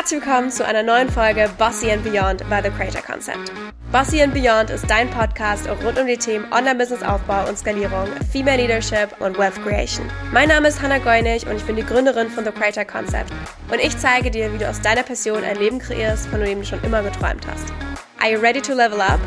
Herzlich willkommen zu einer neuen Folge Bossy and Beyond by The Creator Concept. Bossy and Beyond ist dein Podcast rund um die Themen Online-Business-Aufbau und Skalierung, Female Leadership und Wealth Creation. Mein Name ist Hannah Goinig und ich bin die Gründerin von The Creator Concept. Und ich zeige dir, wie du aus deiner Passion ein Leben kreierst, von dem du schon immer geträumt hast. Are you ready to level up?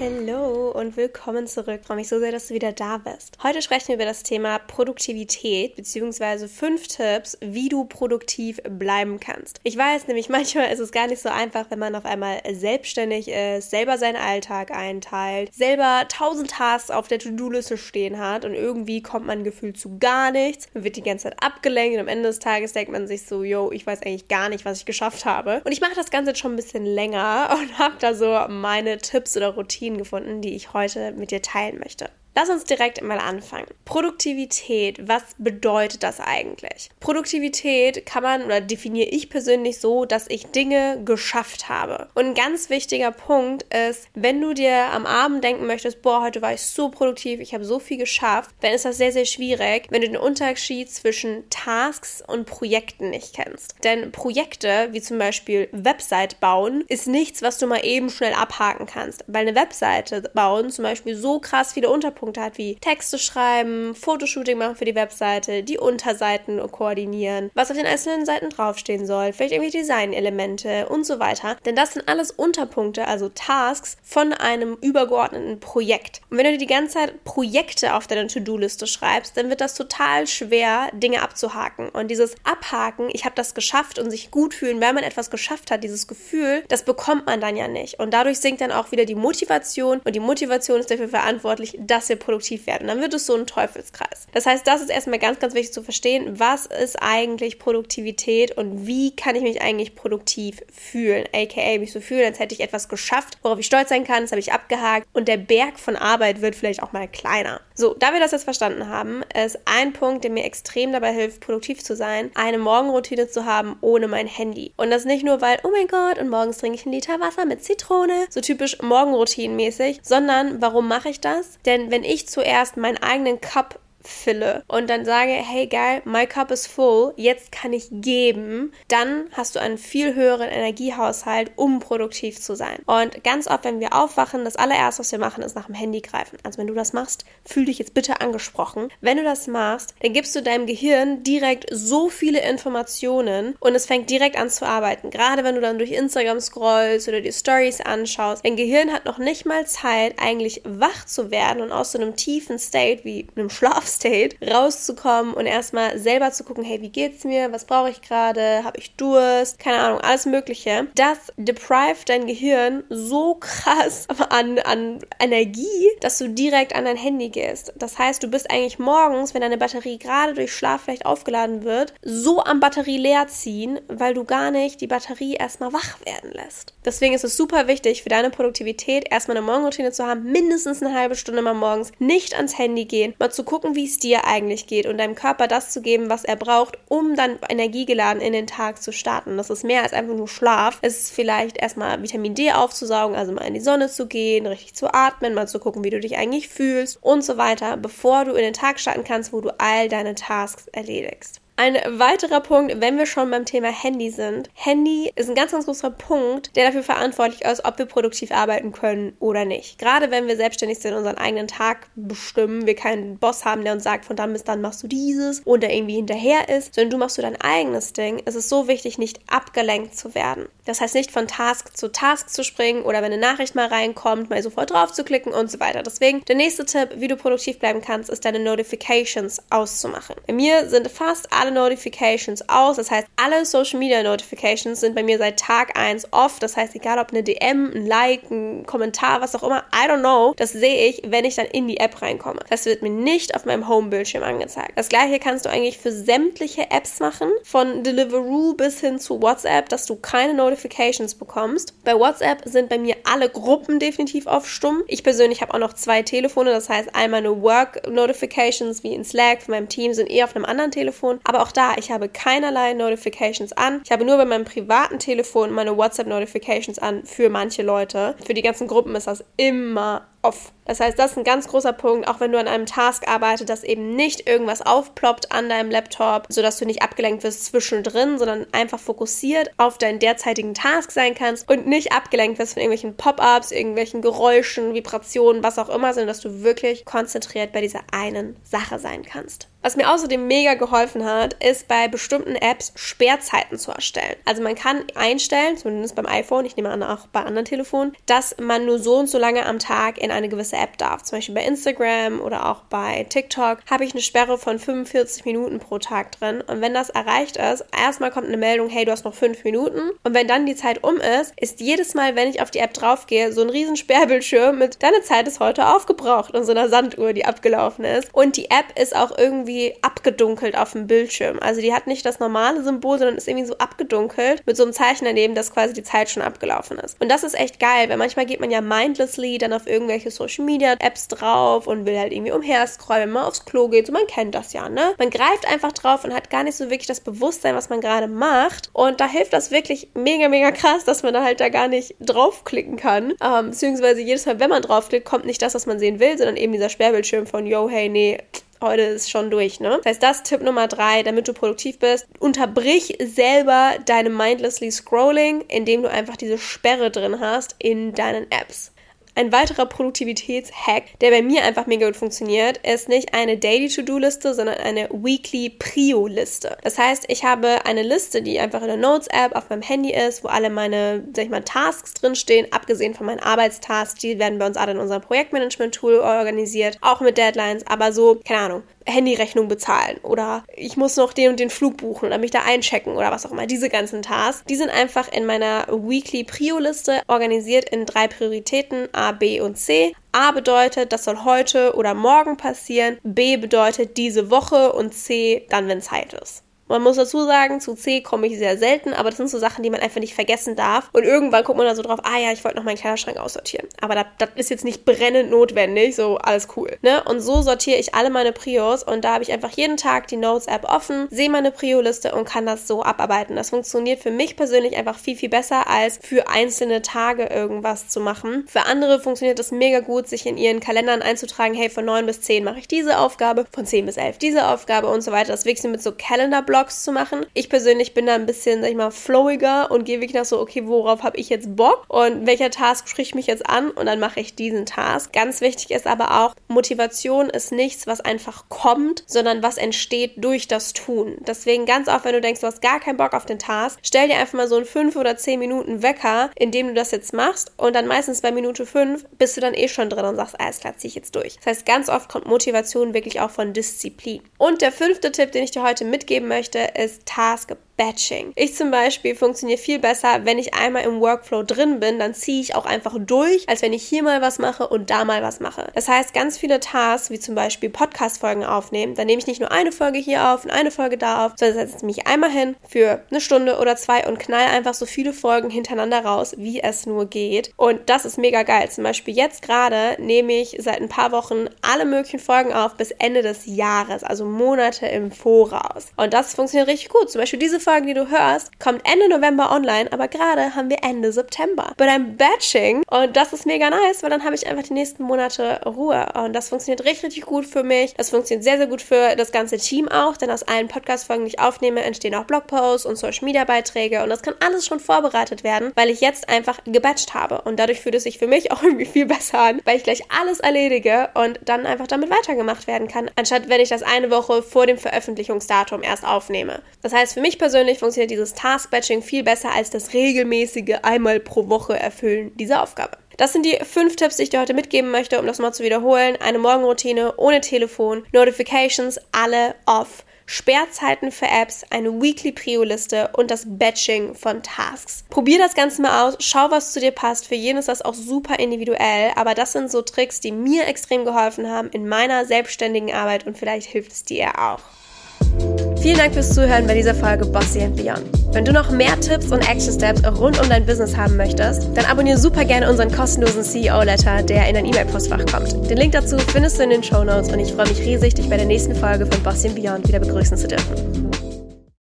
Hallo und willkommen zurück. Ich freue mich so sehr, dass du wieder da bist. Heute sprechen wir über das Thema Produktivität bzw. fünf Tipps, wie du produktiv bleiben kannst. Ich weiß nämlich, manchmal ist es gar nicht so einfach, wenn man auf einmal selbstständig ist, selber seinen Alltag einteilt, selber tausend Tasks auf der To-Do-Liste stehen hat und irgendwie kommt man gefühlt zu gar nichts, man wird die ganze Zeit abgelenkt und am Ende des Tages denkt man sich so, yo, ich weiß eigentlich gar nicht, was ich geschafft habe. Und ich mache das Ganze schon ein bisschen länger und habe da so meine Tipps oder Routinen Routinen gefunden, die ich heute mit dir teilen möchte. Lass uns direkt mal anfangen. Produktivität, was bedeutet das eigentlich? Produktivität kann man oder definiere ich persönlich so, dass ich Dinge geschafft habe. Und ein ganz wichtiger Punkt ist, wenn du dir am Abend denken möchtest, boah, heute war ich so produktiv, ich habe so viel geschafft, dann ist das sehr, sehr schwierig, wenn du den Unterschied zwischen Tasks und Projekten nicht kennst. Denn Projekte, wie zum Beispiel Website bauen, ist nichts, was du mal eben schnell abhaken kannst. Weil eine Webseite bauen zum Beispiel so krass viele Unterpunkte Schwerpunkte hat, wie Texte schreiben, Fotoshooting machen für die Webseite, die Unterseiten koordinieren, was auf den einzelnen Seiten draufstehen soll, vielleicht irgendwelche Designelemente und so weiter. Denn das sind alles Unterpunkte, also Tasks von einem übergeordneten Projekt. Und wenn du dir die ganze Zeit Projekte auf deiner To-Do-Liste schreibst, dann wird das total schwer, Dinge abzuhaken. Und dieses Abhaken, ich habe das geschafft und sich gut fühlen, wenn man etwas geschafft hat, dieses Gefühl, das bekommt man dann ja nicht. Und dadurch sinkt dann auch wieder die Motivation und die Motivation ist dafür verantwortlich, dass wir wir produktiv werden. Dann wird es so ein Teufelskreis. Das heißt, das ist erstmal ganz, ganz wichtig zu verstehen. Was ist eigentlich Produktivität und wie kann ich mich eigentlich produktiv fühlen? AKA mich so fühlen, als hätte ich etwas geschafft, worauf ich stolz sein kann. Das habe ich abgehakt. Und der Berg von Arbeit wird vielleicht auch mal kleiner. So, da wir das jetzt verstanden haben, ist ein Punkt, der mir extrem dabei hilft, produktiv zu sein, eine Morgenroutine zu haben ohne mein Handy. Und das nicht nur, weil, oh mein Gott, und morgens trinke ich einen Liter Wasser mit Zitrone, so typisch Morgenroutinenmäßig, sondern warum mache ich das? Denn wenn ich zuerst meinen eigenen Cup fülle und dann sage, hey geil, my cup is full, jetzt kann ich geben, dann hast du einen viel höheren Energiehaushalt, um produktiv zu sein. Und ganz oft, wenn wir aufwachen, das allererste, was wir machen, ist nach dem Handy greifen. Also wenn du das machst, fühl dich jetzt bitte angesprochen. Wenn du das machst, dann gibst du deinem Gehirn direkt so viele Informationen und es fängt direkt an zu arbeiten. Gerade wenn du dann durch Instagram scrollst oder die Stories anschaust. Dein Gehirn hat noch nicht mal Zeit, eigentlich wach zu werden und aus so einem tiefen State wie einem Schlaf State rauszukommen und erstmal selber zu gucken, hey, wie geht's mir? Was brauche ich gerade? Habe ich Durst? Keine Ahnung, alles Mögliche. Das deprived dein Gehirn so krass an, an Energie, dass du direkt an dein Handy gehst. Das heißt, du bist eigentlich morgens, wenn deine Batterie gerade durch Schlaf vielleicht aufgeladen wird, so am Batterie leer ziehen, weil du gar nicht die Batterie erstmal wach werden lässt. Deswegen ist es super wichtig für deine Produktivität, erstmal eine Morgenroutine zu haben, mindestens eine halbe Stunde mal morgens, nicht ans Handy gehen, mal zu gucken, wie es dir eigentlich geht und deinem Körper das zu geben, was er braucht, um dann energiegeladen in den Tag zu starten. Das ist mehr als einfach nur Schlaf. Es ist vielleicht erstmal Vitamin D aufzusaugen, also mal in die Sonne zu gehen, richtig zu atmen, mal zu gucken, wie du dich eigentlich fühlst und so weiter, bevor du in den Tag starten kannst, wo du all deine Tasks erledigst. Ein weiterer Punkt, wenn wir schon beim Thema Handy sind. Handy ist ein ganz, ganz großer Punkt, der dafür verantwortlich ist, ob wir produktiv arbeiten können oder nicht. Gerade wenn wir selbstständig sind, unseren eigenen Tag bestimmen, wir keinen Boss haben, der uns sagt, von dann bis dann machst du dieses und der irgendwie hinterher ist, sondern du machst du dein eigenes Ding, ist es so wichtig, nicht abgelenkt zu werden. Das heißt nicht von Task zu Task zu springen oder wenn eine Nachricht mal reinkommt, mal sofort drauf zu klicken und so weiter. Deswegen der nächste Tipp, wie du produktiv bleiben kannst, ist deine Notifications auszumachen. Bei mir sind fast alle alle Notifications aus. Das heißt, alle Social Media Notifications sind bei mir seit Tag 1 off. Das heißt, egal ob eine DM, ein Like, ein Kommentar, was auch immer, I don't know, das sehe ich, wenn ich dann in die App reinkomme. Das wird mir nicht auf meinem Home-Bildschirm angezeigt. Das gleiche kannst du eigentlich für sämtliche Apps machen, von Deliveroo bis hin zu WhatsApp, dass du keine Notifications bekommst. Bei WhatsApp sind bei mir alle Gruppen definitiv auf stumm. Ich persönlich habe auch noch zwei Telefone, das heißt einmal eine Work Notifications wie in Slack von meinem Team sind eher auf einem anderen Telefon, aber auch da, ich habe keinerlei Notifications an. Ich habe nur bei meinem privaten Telefon meine WhatsApp Notifications an für manche Leute. Für die ganzen Gruppen ist das immer off. Das heißt, das ist ein ganz großer Punkt, auch wenn du an einem Task arbeitest, dass eben nicht irgendwas aufploppt an deinem Laptop, sodass du nicht abgelenkt wirst zwischendrin, sondern einfach fokussiert auf deinen derzeitigen Task sein kannst und nicht abgelenkt wirst von irgendwelchen Pop-ups, irgendwelchen Geräuschen, Vibrationen, was auch immer, sondern dass du wirklich konzentriert bei dieser einen Sache sein kannst. Was mir außerdem mega geholfen hat, ist bei bestimmten Apps Sperrzeiten zu erstellen. Also man kann einstellen, zumindest beim iPhone, ich nehme an auch bei anderen Telefonen, dass man nur so und so lange am Tag in eine gewisse App darf. Zum Beispiel bei Instagram oder auch bei TikTok habe ich eine Sperre von 45 Minuten pro Tag drin. Und wenn das erreicht ist, erstmal kommt eine Meldung, hey, du hast noch 5 Minuten. Und wenn dann die Zeit um ist, ist jedes Mal, wenn ich auf die App draufgehe, so ein riesen Sperrbildschirm mit deine Zeit ist heute aufgebraucht und so einer Sanduhr, die abgelaufen ist. Und die App ist auch irgendwie abgedunkelt auf dem Bildschirm. Also die hat nicht das normale Symbol, sondern ist irgendwie so abgedunkelt mit so einem Zeichen daneben, dass quasi die Zeit schon abgelaufen ist. Und das ist echt geil, weil manchmal geht man ja mindlessly dann auf irgendwelche Social Media Apps drauf und will halt irgendwie umherscrollen, wenn man aufs Klo geht. So man kennt das ja, ne? Man greift einfach drauf und hat gar nicht so wirklich das Bewusstsein, was man gerade macht. Und da hilft das wirklich mega, mega krass, dass man da halt da gar nicht draufklicken kann. Ähm, beziehungsweise jedes Mal, wenn man draufklickt, kommt nicht das, was man sehen will, sondern eben dieser Sperrbildschirm von, yo, hey, nee, heute ist schon durch, ne? Das heißt, das Tipp Nummer drei, damit du produktiv bist. Unterbrich selber deine mindlessly Scrolling, indem du einfach diese Sperre drin hast in deinen Apps. Ein weiterer Produktivitätshack, der bei mir einfach mega gut funktioniert, ist nicht eine Daily To-Do-Liste, sondern eine Weekly Prio-Liste. Das heißt, ich habe eine Liste, die einfach in der Notes-App auf meinem Handy ist, wo alle meine, sag ich mal, Tasks drinstehen, abgesehen von meinen Arbeitstasks. Die werden bei uns alle in unserem Projektmanagement-Tool organisiert, auch mit Deadlines, aber so, keine Ahnung, Handyrechnung bezahlen oder ich muss noch den und den Flug buchen oder mich da einchecken oder was auch immer. Diese ganzen Tasks, die sind einfach in meiner Weekly Prio-Liste organisiert in drei Prioritäten A, B und C. A bedeutet, das soll heute oder morgen passieren. B bedeutet diese Woche und C dann, wenn Zeit ist. Man muss dazu sagen, zu C komme ich sehr selten, aber das sind so Sachen, die man einfach nicht vergessen darf. Und irgendwann guckt man da so drauf, ah ja, ich wollte noch meinen Kleiderschrank aussortieren. Aber das, das ist jetzt nicht brennend notwendig, so alles cool. Ne? Und so sortiere ich alle meine Prios und da habe ich einfach jeden Tag die Notes-App offen, sehe meine Prio-Liste und kann das so abarbeiten. Das funktioniert für mich persönlich einfach viel, viel besser, als für einzelne Tage irgendwas zu machen. Für andere funktioniert es mega gut, sich in ihren Kalendern einzutragen, hey, von 9 bis 10 mache ich diese Aufgabe, von 10 bis 11 diese Aufgabe und so weiter. Das wirklich mit so Kalenderblocks Vlogs zu machen. Ich persönlich bin da ein bisschen, sag ich mal, flowiger und gehe wirklich nach so, okay, worauf habe ich jetzt Bock und welcher Task spricht mich jetzt an und dann mache ich diesen Task. Ganz wichtig ist aber auch, Motivation ist nichts, was einfach kommt, sondern was entsteht durch das Tun. Deswegen ganz oft, wenn du denkst, du hast gar keinen Bock auf den Task, stell dir einfach mal so einen 5 oder 10 Minuten Wecker, in dem du das jetzt machst und dann meistens bei Minute 5 bist du dann eh schon drin und sagst, alles klar, zieh ich jetzt durch. Das heißt, ganz oft kommt Motivation wirklich auch von Disziplin. Und der fünfte Tipp, den ich dir heute mitgeben möchte, möchte, ist Task Batching. Ich zum Beispiel funktioniere viel besser, wenn ich einmal im Workflow drin bin, dann ziehe ich auch einfach durch, als wenn ich hier mal was mache und da mal was mache. Das heißt, ganz viele Tasks, wie zum Beispiel Podcast-Folgen aufnehmen, dann nehme ich nicht nur eine Folge hier auf und eine Folge da auf, sondern setze mich einmal hin für eine Stunde oder zwei und knall einfach so viele Folgen hintereinander raus, wie es nur geht. Und das ist mega geil. Zum Beispiel jetzt gerade nehme ich seit ein paar Wochen alle möglichen Folgen auf bis Ende des Jahres, also Monate im Voraus. Und das funktioniert richtig gut. Zum Beispiel diese Folge, die du hörst, kommt Ende November online, aber gerade haben wir Ende September. Bei deinem Batching und das ist mega nice, weil dann habe ich einfach die nächsten Monate Ruhe und das funktioniert richtig, richtig gut für mich. Das funktioniert sehr, sehr gut für das ganze Team auch, denn aus allen Podcast-Folgen, die ich aufnehme, entstehen auch Blogposts und Social-Media-Beiträge und das kann alles schon vorbereitet werden, weil ich jetzt einfach gebatcht habe und dadurch fühlt es sich für mich auch irgendwie viel besser an, weil ich gleich alles erledige und dann einfach damit weitergemacht werden kann, anstatt wenn ich das eine Woche vor dem Veröffentlichungsdatum erst aufnehme. Das heißt, für mich persönlich persönlich funktioniert dieses Task-Batching viel besser als das regelmäßige einmal pro Woche Erfüllen dieser Aufgabe. Das sind die fünf Tipps, die ich dir heute mitgeben möchte, um das mal zu wiederholen. Eine Morgenroutine ohne Telefon, Notifications alle off, Sperrzeiten für Apps, eine Weekly Prio-Liste und das Batching von Tasks. Probier das Ganze mal aus, schau, was zu dir passt. Für jeden ist das auch super individuell, aber das sind so Tricks, die mir extrem geholfen haben in meiner selbstständigen Arbeit und vielleicht hilft es dir auch. Vielen Dank fürs Zuhören bei dieser Folge Bossy and Beyond. Wenn du noch mehr Tipps und Action Steps rund um dein Business haben möchtest, dann abonniere super gerne unseren kostenlosen CEO-Letter, der in dein E-Mail-Postfach kommt. Den Link dazu findest du in den Show Notes und ich freue mich riesig, dich bei der nächsten Folge von Bossy and Beyond wieder begrüßen zu dürfen.